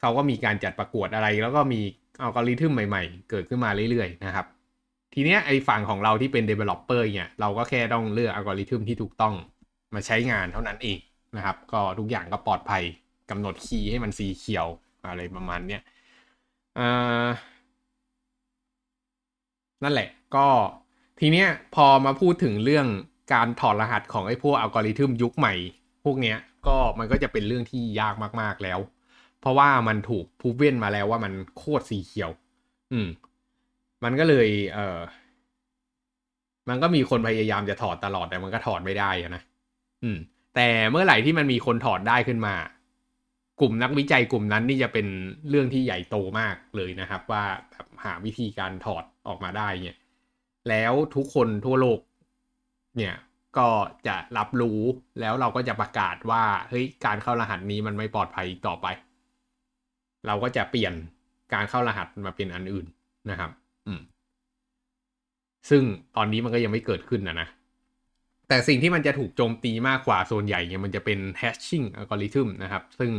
เขาก็มีการจัดประกวดอะไร แล้วก็มีอัลกอริทึมใหม่ๆ เกิดขึ้นมาเรื่อยๆนะครับ ทีเนี้ยไอ้ฝั่งของเราที่เป็น developer เนี่ยเราก็แค่ต้องเลือกอัลกอริทึมที่ถูกต้องมาใช้งานเท่านั้นเองนะครับ ก็ทุกอย่างก็ปลอดภัยกำหนดคีย์ให้มัน secure อะไรประมาณเนี้ยนั่นแหละก็ทีเนี้ยพอมาพูดถึงเรื่อง การถอดรหัสของไอ้พวกอัลกอริทึมยุคใหม่ พวกเนี้ยก็มันก็จะเป็นเรื่องที่ยากมากๆแล้ว เพราะว่ามันถูกพูเว้นมาแล้วว่ามันโคตรสีเขียว อืม มันก็เลยเออมันก็มีคนพยายามจะถอดตลอดแต่มันก็ถอดไม่ได้นะอืม แต่เมื่อไหร่ที่มันมีคนถอดได้ขึ้นมา กลุ่มนักวิจัยกลุ่มนั้นนี่จะเป็นเรื่องที่ใหญ่โตมากเลยนะครับ ว่าแบบหาวิธีการถอดออกมาได้เนี่ยแล้วทุกคนทั่วโลก เนี่ยก็จะรับรู้แล้วเราก็จะประกาศว่าเฮ้ยการเข้ารหัสนี้มันไม่ปลอดภัยต่อไป เราก็จะเปลี่ยนการเข้ารหัสมาเป็นอันอื่นนะครับ อืม ซึ่งตอนนี้มันก็ยังไม่เกิดขึ้นนะนะแต่สิ่งที่มันจะถูกโจมตีมากกว่าส่วนใหญ่เนี่ยมันจะเป็น hashing algorithm นะครับ ซึ่ง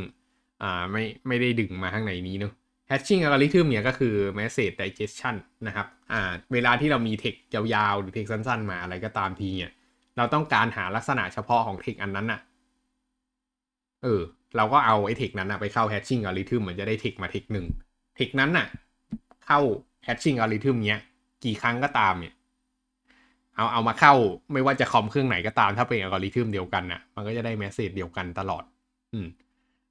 อ่าไม่ไม่ได้ดึงมาข้างในนี้เนอะ hashing algorithm เนี่ยก็คือ message digestion นะครับอ่าเวลาที่เรามีเทคยาวๆ หรือเทคสั้นๆ มาอะไรก็ตามทีเนี่ย เราต้องการหาลักษณะเฉพาะของเทคอันนั้นน่ะเออ เราก็เอาไอ้เทคนั้นนะไปเข้า hashing algorithm มันจะได้เทคมาเทคหนึ่งเทคนั้นน่ะเข้า hashing algorithm เนี้ยกี่ครั้งก็ตามเนี่ยเอาเอามาเข้าไม่ว่าจะคอมเครื่องไหนก็ตามถ้าเป็นอัลกอริทึมเดียวกันน่ะมันก็จะได้แมสเซจเดียวกันตลอด อืม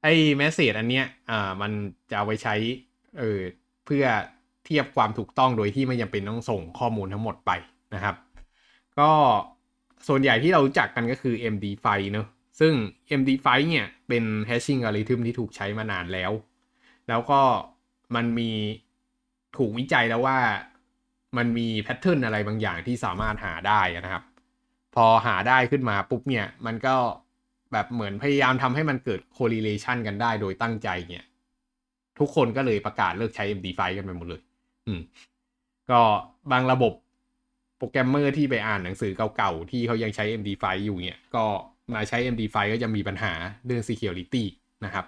ไอ้ message อันเนี้ยอ่ามันจะเอาไว้ใช้ เออเพื่อเทียบความถูกต้องโดยที่ไม่จำเป็นต้องส่งข้อมูลทั้งหมดไปนะครับ ก็ส่วนใหญ่ที่เรารู้จักกันก็คือ MD5 เนอะซึ่ง MD5 เนี่ยเป็น hashing algorithm ที่ถูกใช้มานานแล้ว แล้วก็มันมีถูกวิจัยแล้วว่ามันมี pattern อะไรบางอย่างที่สามารถหาได้นะครับ พอหาได้ขึ้นมาปุ๊บเนี่ย มันก็แบบเหมือนพยายามทำให้มันเกิด correlation กันได้โดยตั้งใจเนี่ย ทุกคนก็เลยประกาศเลิกใช้ MD5 กันไปหมดเลย อืม ก็บางระบบโปรแกรมเมอร์ที่ไปอ่านหนังสือเก่าๆ ที่เขายังใช้ MD5 อยู่เนี่ย ก็มาใช้ MD5 ก็จะมีปัญหาเรื่อง security นะครับ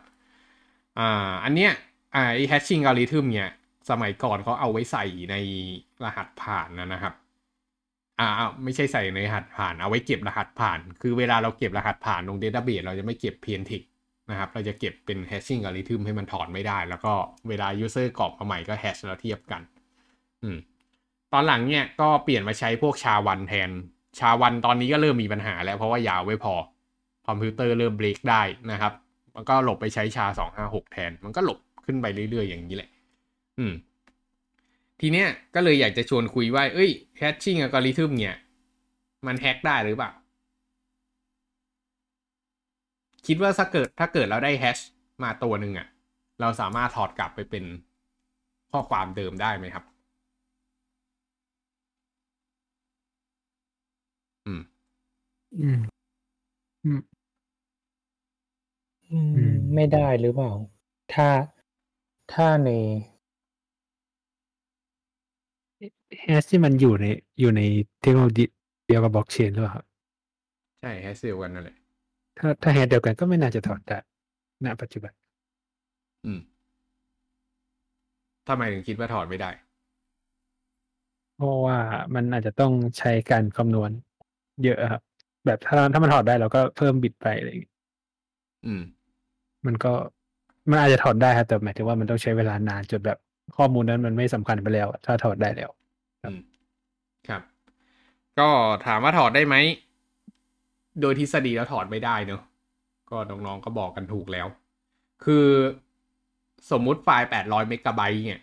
อ่า อันเนี้ย อ่าไอ้ hashing algorithm เนี่ย สมัยก่อนเขาเอาไว้ใส่ในรหัสผ่านนะนะครับ อ่า ไม่ใช่ใส่ในรหัสผ่าน เอาไว้เก็บรหัสผ่าน คือเวลาเราเก็บรหัสผ่านลงเดต้าเบสเราจะไม่เก็บ p n t e x นะครับ เราจะเก็บเป็น hashing algorithm ให้มันถอนไม่ได้ แล้วก็เวลา user กรอกมาใหม่ก็ hash แล้วเทียบกัน อืม ตอนหลังเนี่ยก็เปลี่ยนมาใช้พวกชาวันแทน ชาวันตอนนี้ก็เริ่มมีปัญหาแล้วเพราะว่ายาวไม่พอ คอมพิวเตอร์เริ่มเบรกได้นะครับ มันก็หลบไปใช้ชาสองห้าหกแทน มันก็หลบขึ้นไปเรื่อยๆ อย่างนี้แหละ อืม ทีเนี้ยก็เลยอยากจะชวนคุยว่า เอ้ย hashing algorithm เนี่ย มันแฮกได้หรือเปล่า คิดว่าถ้าเกิดถ้าเกิดเราได้แฮชมาตัวหนึ่งอะ่ะ เราสามารถถอดกลับไปเป็นข้อความเดิมได้ไหมครับ อืม อืม อือืมมไม่ได้หรือเปล่า ถ้าถ้าในแฮชที่มันอยู่ในอยู่ในเทคโนโลยีเดียวกับบล็อกเชนหรือเปล่าครับ ใช่แฮชเดียวกันนั่นแหละ ถ้าถ้าแฮชเดียวกันก็ไม่น่าจะถอดได้ณปัจจุบัน อืมทำไมถึงคิดว่าถอดไม่ได้ เพราะว่ามันอาจจะต้องใช้การคำนวณ เยอะครับ แบบถ้าถ้ามันถอดได้เราก็เพิ่มบิตไปอะไรอย่างเงี้ยอืม มันก็มันอาจจะถอดได้ครับแต่หมายถึงว่ามันต้องใช้เวลานานจนแบบข้อมูลนั้นมันไม่สำคัญไปแล้วอะถ้าถอดได้แล้วอืมครับ ก็ถามว่าถอดได้ไหม โดยทฤษฎีแล้วถอดไม่ได้เนอะก็น้องๆก็บอกกันถูกแล้ว คือสมมุติไฟล์ 800 เมกะไบต์เนี่ย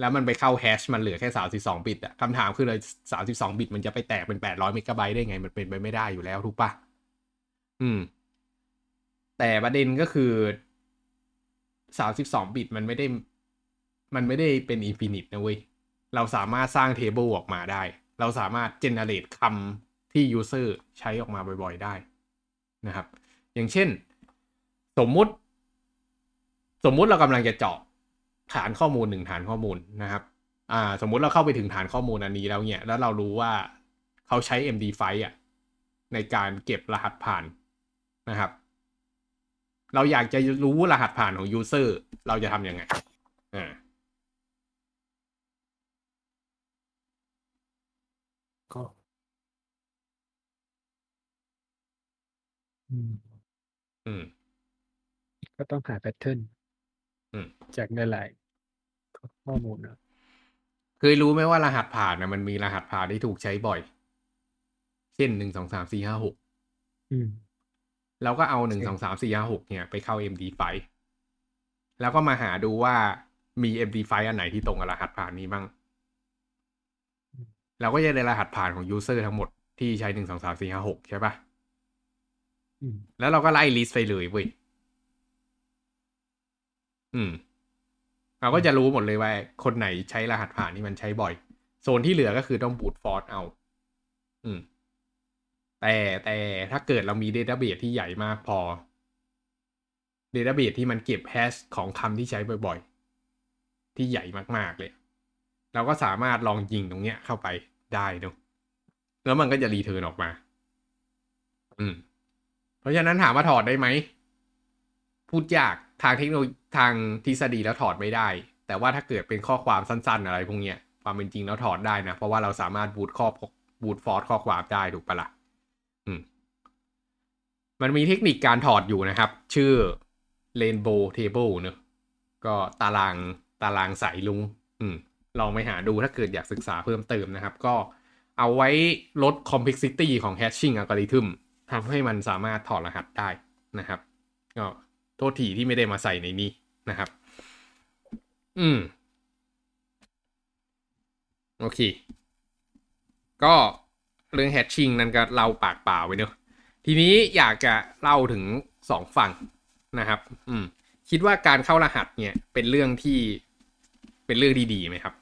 แล้วมันไปเข้าแฮชมันเหลือแค่ 32 บิตอะคำถามคือเลย 32 บิตมันจะไปแตกเป็น 800 เมกะไบต์ได้ไง มันเป็นไปไม่ได้อยู่แล้วถูกปะอืม แต่ประเด็นก็คือ 32 บิตมันไม่ได้ มันไม่ได้เป็น infinite นะเว้ย เราสามารถสร้าง table ออกมาได้ เราสามารถ generate คำ ที่ user ใช้ออกมาบ่อยๆได้นะครับ อย่างเช่น สมมุติ สมมุติเรากำลังจะเจาะฐานข้อมูลหนึ่งฐานข้อมูลนะครับอ่าสมมุติเราเข้าไปถึงฐานข้อมูลอันนี้แล้วเนี่ย แล้วเรารู้ว่าเขาใช้ MD5 อะในการเก็บรหัสผ่านนะครับ เราอยากจะรู้รหัสผ่านของ user เราจะทำยังไงอ่า ก็ อืม อืม ก็ต้องหา pattern อืม จากหลายๆข้อมูลนะเคยรู้ไหมว่ารหัสผ่านนะมันมีรหัสผ่านที่ถูกใช้บ่อย เช่นหนึ่งสองสามสี่ห้าหกอืมแล้วก็เอาหนึ่งสองสามสี่ห้าหกเนี่ยไปเข้า MD5 แล้วก็มาหาดูว่ามี MD5 อันไหนที่ตรงกับรหัสผ่านนี้บ้าง เราก็จะได้รหัสผ่านของ user ทั้งหมดที่ใช้หนึ่งสองสามสี่ห้าหกใช่ปะอืม แล้วเราก็ไล่ลิสต์ไปเลยเว้ยอืม เราก็จะรู้หมดเลยว่า คนไหนใช้รหัสผ่านที่มันใช้บ่อย โซนที่เหลือก็คือต้องบูตฟอร์ e เอา อืม แต่แต่ถ้าเกิดเรามี d ด t a b a s e ที่ใหญ่มากพอ d ด t a b a s e ที่มันเก็บแฮชของคำที่ใช้บ่อยๆ ที่ใหญ่มากๆเลย เราก็สามารถลองยิงตรงเนี้ยเข้าไปได้เนอะแล้วมันก็จะ return ออกมา อืม เพราะฉะนั้นถามว่าถอดได้ไหม พูดยากทางเทคโนโลยีทางทฤษฎีแล้วถอดไม่ได้ แต่ว่าถ้าเกิดเป็นข้อความสั้น ๆ อะไรพวกเนี้ยความเป็นจริงแล้วถอดได้นะ เพราะว่าเราสามารถ brute ข้อ brute force ข้อความได้ถูกปะล่ะอืมมันมีเทคนิคการถอดอยู่นะครับ ชื่อ Rainbow Table เนอะก็ตารางตารางสายลุง อืม ลองไปหาดูถ้าเกิดอยากศึกษาเพิ่มเติมนะครับ ก็เอาไว้ลด complexity ของ hashing algorithm ทำให้มันสามารถถอดรหัสได้นะครับก็โทษทีที่ไม่ได้มาใส่ในนี้นะครับ อืม โอเค ก็เรื่อง hatching นั้นก็เล่าปากเปล่าไว้เนอะทีนี้อยากจะเล่าถึงสองฝั่งนะครับ อืม คิดว่าการเข้ารหัสเนี่ย เป็นเรื่องที่เป็นเรื่องที่ดีไหมครับ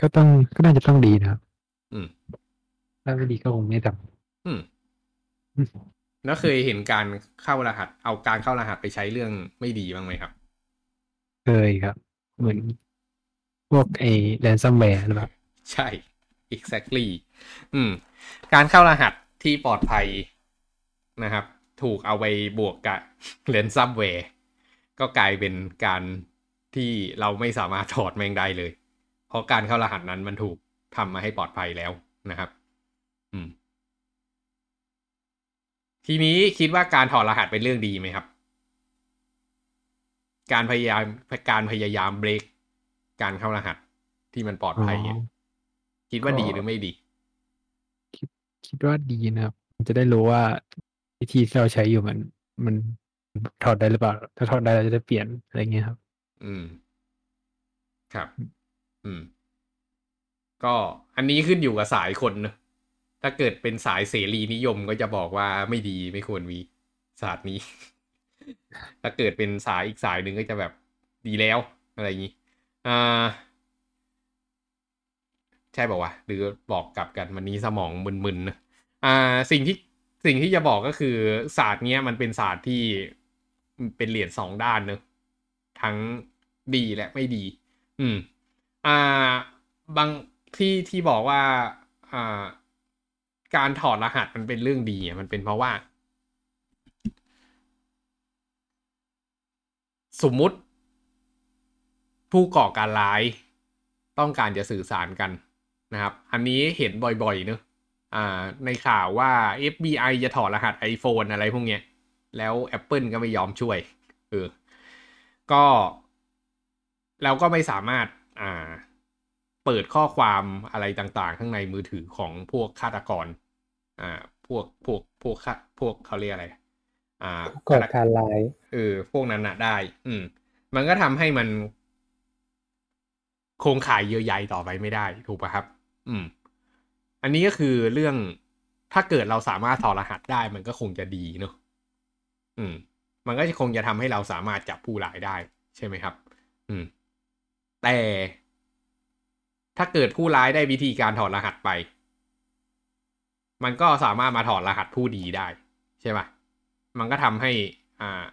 ก็ต้องก็น่าจะต้องดีนะครับ อืม ถ้าไม่ดีก็คงไม่ทอืมอืมแล้วเคยเห็นการเข้ารหัส เอาการเข้ารหัสไปใช้เรื่องไม่ดีบ้างไหมครับเคยครับ เหมือนพวกไอ้ ransomware หรือเปล่าใช่ exactly อืม การเข้ารหัสที่ปลอดภัยนะครับ ถูกเอาไปบวกกับเลนซัมแวร์ก็กลายเป็นการที่เราไม่สามารถถอดแม่งได้เลย เพราะการเข้ารหัสนั้นมันถูกทำมาให้ปลอดภัยแล้วนะครับ อืม ทีนี้คิดว่าการถอดรหัสเป็นเรื่องดีไหมครับ การพยายามการพยายามเบรกการเข้ารหัสที่มันปลอดภัยเนี่ยอ๋อคิดว่าก็ดีหรือไม่ดีคิดว่าดีนะครับ จะได้รู้ว่าวิธีที่เราใช้อยู่มัน มันถอดได้หรือเปล่า ถ้าถอดได้เราจะได้เปลี่ยนอะไรเงี้ยครับ อืม ครับ อืม ก็อันนี้ขึ้นอยู่กับสายคนนะ ถ้าเกิดเป็นสายเสรีนิยมก็จะบอกว่าไม่ดีไม่ควรมีศาสตร์นี้ ถ้าเกิดเป็นสายอีกสายหนึ่งก็จะแบบดีแล้วอะไรอย่างนี้อ่าใช่บอกว่าวะหรือบอกกลับกันวันนี้สมองมึนๆนะอ่าสิ่งที่สิ่งที่จะบอกก็คือศาสตร์เนี้ยมันเป็นศาสตร์ที่เป็นเหรียญสองด้านเนอะทั้งดีและไม่ดี อืม อ่า บางที่ที่บอกว่า อ่า การถอดรหัสมันเป็นเรื่องดีอะมันเป็นเพราะว่า สมมุติ ผู้ก่อการร้ายต้องการจะสื่อสารกันนะครับ อันนี้เห็นบ่อยๆเนอะอ่า ในข่าวว่า FBI จะถอดรหัส iPhone อะไรพวกเนี้ย แล้ว Apple ก็ไม่ยอมช่วย เออ ก็ เราก็ไม่สามารถ อ่า เปิดข้อความอะไรต่างๆ ข้างในมือถือของพวกฆาตกร อ่า พวกพวกพวกฆาพวกเขาเรียกอะไร อ่าก่อการร้ายเออพวกนั้นน่ะได้ อืม มันก็ทำให้มันโครงข่ายเยื่อใยต่อไปไม่ได้ ถูกปะครับ อืม อันนี้ก็คือเรื่องถ้าเกิดเราสามารถถอดรหัสได้มันก็คงจะดีเนอะอืม มันก็จะคงจะทำให้เราสามารถจับผู้ร้ายได้ ใช่ไหมครับ อืม แต่ ถ้าเกิดผู้ร้ายได้วิธีการถอดรหัสไป มันก็สามารถมาถอดรหัสผู้ดีได้ ใช่ปะมันก็ทำให้อ่า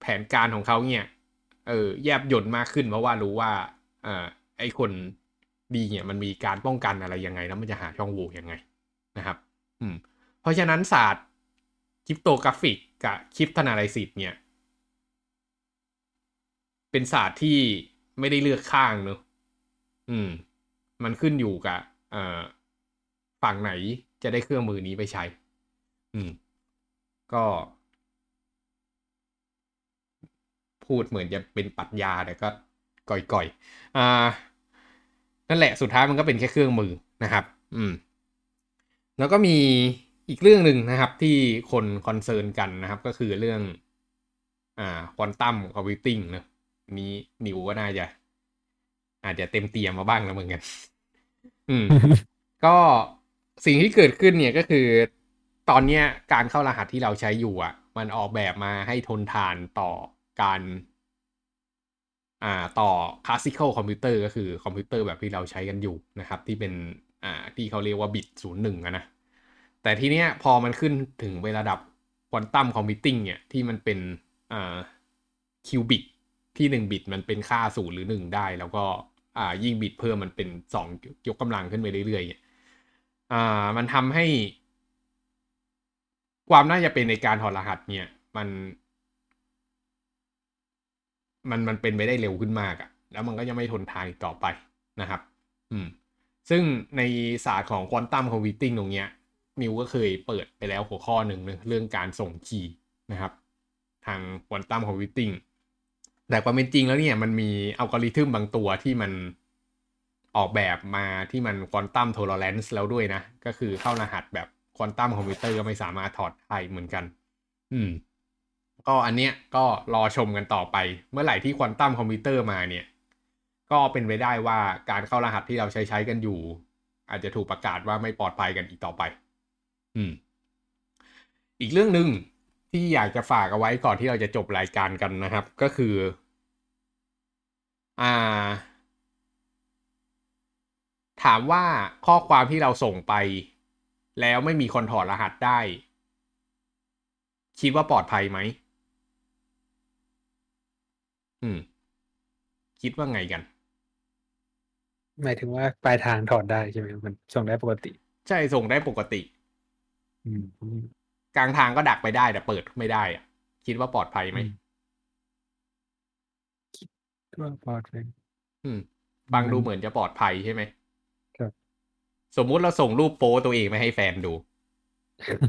แผนการของเขาเนี่ย เออแยบยนต์มากขึ้นเพราะว่ารู้ว่าอ่าไอคนดีเนี่ยมันมีการป้องกันอะไรยังไงแล้วมันจะหาช่องโหว่ยังไงนะครับ อืม เพราะฉะนั้นศาสตร์cryptographic กับ cryptanalysis เนี่ย เป็นศาสตร์ที่ไม่ได้เลือกข้างเนอะอืม มันขึ้นอยู่กับฝั่งไหนจะได้เครื่องมือนี้ไปใช้ อืม ก็ พูดเหมือนจะเป็นปรัชญาแต่ก็ก่อยๆอ่า นั่นแหละสุดท้ายมันก็เป็นแค่เครื่องมือนะครับ อืม แล้วก็มีอีกเรื่องหนึ่งนะครับ ที่คน concern กันนะครับ ก็คือเรื่อง อ่า quantum computing นะนี้นิวก็น่าจะ อาจจะเต็มเตียมมาบ้างแล้วเหมือนกัน อืม ก็สิ่งที่เกิดขึ้นเนี่ยก็คือ ตอนเนี้ยการเข้ารหัสที่เราใช้อยู่อะ มันออกแบบมาให้ทนทานต่อการ อ่า ต่อ classical computer ก็คือคอมพิวเตอร์แบบที่เราใช้กันอยู่นะครับ ที่เป็น อ่า ที่เขาเรียกว่าบิตศูนย์หนึ่งอะนะ แต่ทีเนี้ยพอมันขึ้นถึงไประดับ quantum computing เนี่ยที่มันเป็น อ่า qubit ที่หนึ่งบิตมันเป็นค่าศูนย์หรือหนึ่งได้ แล้วก็ อ่ายิ่งบิตเพิ่มมันเป็นสองยกกำลังขึ้นไปเรื่อยๆเนี่ยอ่ามันทำให้ ความน่าจะเป็นในการถอดรหัสเนี่ย มัน มันมันเป็นไปได้เร็วขึ้นมากอะแล้วมันก็ยังไม่ทนทานอีกต่อไปนะครับ อืม ซึ่งในศาสตร์ของ quantum computing ตรงเนี้ยนิวก็เคยเปิดไปแล้วหัวข้อหนึ่งเรื่องการส่ง key นะครับ ทาง quantum computing แต่ความเป็นจริงแล้วเนี่ยมันมีอัลกอริทึมบางตัวที่มันออกแบบมาที่มัน quantum tolerance แล้วด้วยนะ ก็คือเข้ารหัสแบบquantum computer ก็ไม่สามารถถอดได้เหมือนกัน อืม ก็อันเนี้ยก็รอชมกันต่อไป เมื่อไหร่ที่ quantum computer มาเนี่ย ก็เป็นไปได้ว่าการเข้ารหัสที่เราใช้ใช้กันอยู่ อาจจะถูกประกาศว่าไม่ปลอดภัยกันอีกต่อไป อืม อีกเรื่องหนึ่ง ที่อยากจะฝากเอาไว้ก่อนที่เราจะจบรายการกันนะครับ ก็คือ อ่า ถามว่าข้อความที่เราส่งไป แล้วไม่มีคนถอดรหัสได้ คิดว่าปลอดภัยไหมอืม คิดว่าไงกัน หมายถึงว่าปลายทางถอดได้ใช่ไหมมันส่งได้ปกติ ใช่ส่งได้ปกติอืม กลางทางก็ดักไปได้แต่เปิดไม่ได้อะคิดว่าปลอดภัยไหมอืมก็ปลอดภัยอืมฟังดูมันเหมือนจะปลอดภัยใช่ไหมครับ สมมุติเราส่งรูปโป๊ตัวเองมาให้แฟนดู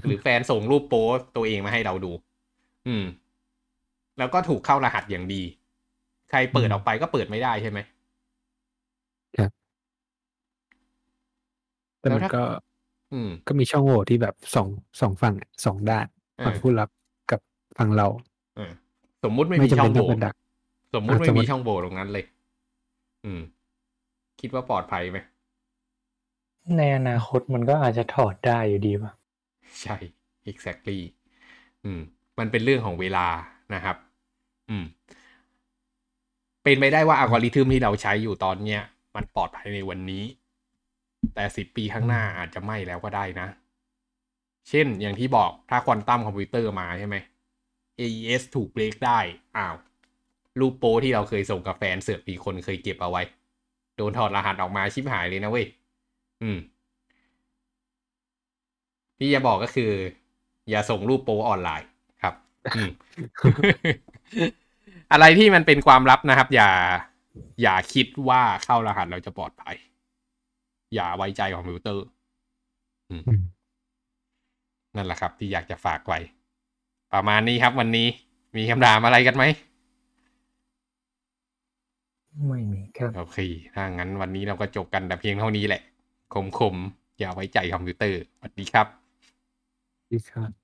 หรือแฟนส่งรูปโป๊ตัวเองมาให้เราดู อืม แล้วก็ถูกเข้ารหัสอย่างดี ใครเปิดอืมออกไปก็เปิดไม่ได้ใช่ไหมแต่แล้วมันถ้าก็อืม ก็มีช่องโหว่ที่แบบสองสองฝั่งอะสองด้านเออฝั่งผู้รับกับฝั่งเราเออสมมุติไม่ไม่มีจำช่เป็อนงต้โหองว่เป็นดักสมมุติอะไม่สมมุมีติช่องโหว่ตรงนั้นเลย อืม คิดว่าปลอดภัยไหมในอนาคตมันก็อาจจะถอดได้อยู่ดีป่ะ ใช่ exactly อืม มันเป็นเรื่องของเวลานะครับ อืม เป็นไปได้ว่าอัลกอริทึมที่เราใช้อยู่ตอนเนี้ย มันปลอดภัยในวันนี้ แต่สิบปีข้างหน้าอาจจะไม่แล้วก็ได้นะ เช่นอย่างที่บอกถ้า quantum computer มาใช่ไหม AES ถูกเบรกได้ อ้าว รูปโป้ที่เราเคยส่งกับแฟนเสือกมีคนเคยเก็บเอาไว้ โดนถอดรหัสออกมาชิบหายเลยนะเว้ย อืม ที่จะบอกก็คือ อย่าส่งรูปโป้ออนไลน์ครับอืมอะไรที่มันเป็นความลับนะครับ อย่า อย่าคิดว่าเข้ารหัสเราจะปลอดภัย อย่าไว้ใจคอมพิวเตอร์อืมอืมนั่นแหละครับ ที่อยากจะฝากไว้ ประมาณนี้ครับ วันนี้มีคำถามอะไรกันไหมไม่มีครับโอเคถ้างั้นวันนี้เราก็จบกันแต่เพียงเท่านี้แหละ คมๆอย่าไว้ใจคอมพิวเตอร์สวัสดีครับดีครับ